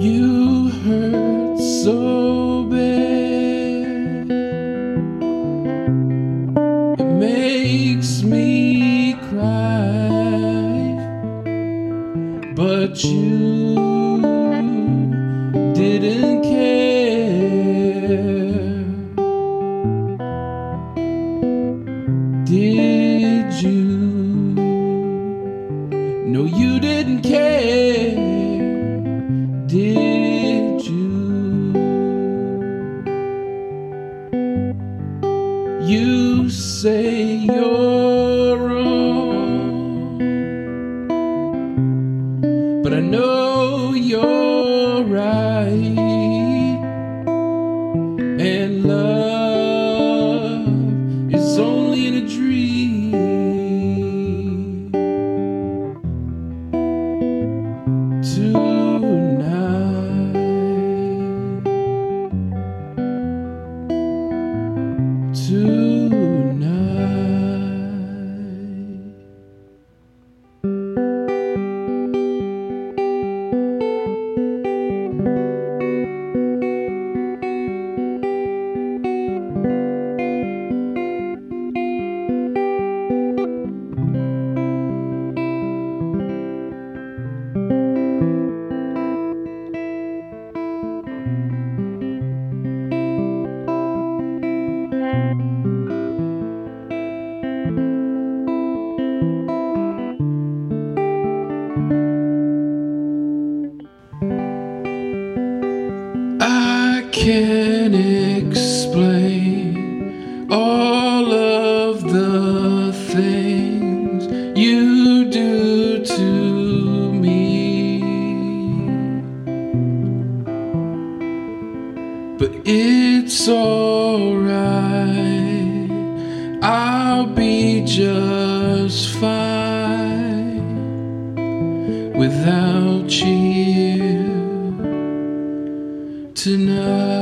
You hurt so bad. It makes me cry. But you didn't care. Did you? No, you didn't care. Did you? You say you're wrong, but I know you're right. Tonight. I can't explain all of the things you do to me, but it's alright. I'll be just fine without you tonight.